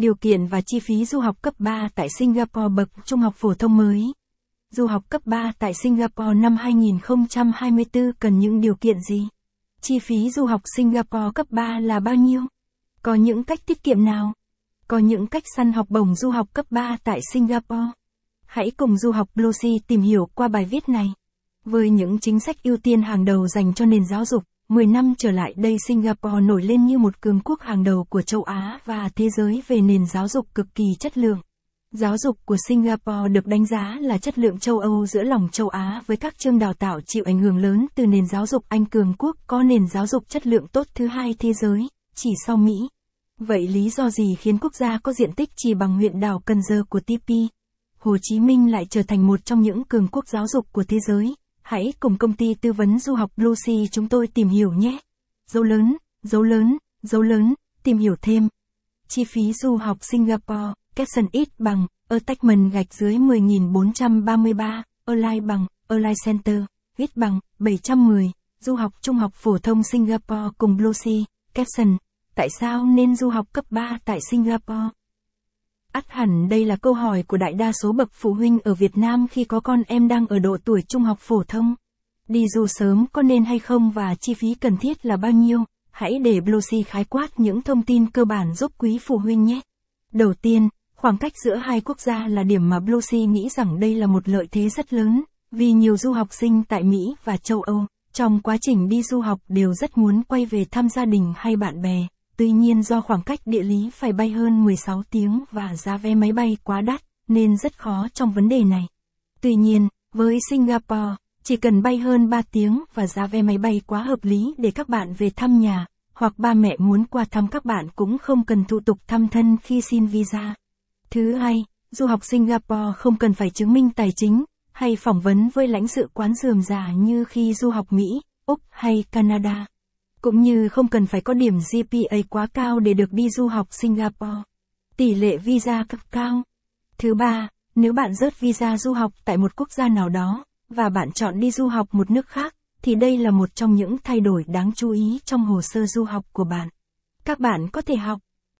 Điều kiện và chi phí du học cấp 3 tại Singapore bậc trung học phổ thông mới. Du học cấp 3 tại Singapore năm 2024 cần những điều kiện gì? Chi phí du học Singapore cấp 3 là bao nhiêu? Có những cách tiết kiệm nào? Có những cách săn học bổng du học cấp 3 tại Singapore. Hãy cùng du học Blossy tìm hiểu qua bài viết này. Với những chính sách ưu tiên hàng đầu dành cho nền giáo dục, 10 năm trở lại đây Singapore nổi lên như một cường quốc hàng đầu của châu Á và thế giới về nền giáo dục cực kỳ chất lượng. Giáo dục của Singapore được đánh giá là chất lượng châu Âu giữa lòng châu Á với các trường đào tạo chịu ảnh hưởng lớn từ nền giáo dục Anh cường quốc có nền giáo dục chất lượng tốt thứ hai thế giới, chỉ sau Mỹ. Vậy lý do gì khiến quốc gia có diện tích chỉ bằng huyện đảo Cần Giờ của TP, Hồ Chí Minh lại trở thành một trong những cường quốc giáo dục của thế giới? Hãy cùng công ty tư vấn du học Lucy chúng tôi tìm hiểu nhé. Dấu lớn, dấu lớn, dấu lớn, tìm hiểu thêm. Chi phí du học Singapore, caption ít bằng, attachment gạch dưới 10.433, online bằng, online center, ít bằng, 710, du học trung học phổ thông Singapore cùng Lucy, caption, tại sao nên du học cấp 3 tại Singapore? Ắt hẳn đây là câu hỏi của đại đa số bậc phụ huynh ở Việt Nam khi có con em đang ở độ tuổi trung học phổ thông. Đi du sớm có nên hay không và chi phí cần thiết là bao nhiêu? Hãy để Blossy khái quát những thông tin cơ bản giúp quý phụ huynh nhé. Đầu tiên, khoảng cách giữa hai quốc gia là điểm mà Blossy nghĩ rằng đây là một lợi thế rất lớn, vì nhiều du học sinh tại Mỹ và châu Âu, trong quá trình đi du học đều rất muốn quay về thăm gia đình hay bạn bè. Tuy nhiên do khoảng cách địa lý phải bay hơn 16 tiếng và giá vé máy bay quá đắt, nên rất khó trong vấn đề này. Tuy nhiên, với Singapore, chỉ cần bay hơn 3 tiếng và giá vé máy bay quá hợp lý để các bạn về thăm nhà, hoặc ba mẹ muốn qua thăm các bạn cũng không cần thủ tục thăm thân khi xin visa. Thứ hai, du học Singapore không cần phải chứng minh tài chính, hay phỏng vấn với lãnh sự quán dườm già như khi du học Mỹ, Úc hay Canada cũng như không cần phải có điểm GPA quá cao để được đi du học Singapore. Tỷ lệ visa cấp cao. Thứ ba, nếu bạn rớt visa du học tại một quốc gia nào đó, và bạn chọn đi du học một nước khác, thì đây là một trong những thay đổi đáng chú ý trong hồ sơ du học của bạn. Các bạn có thể học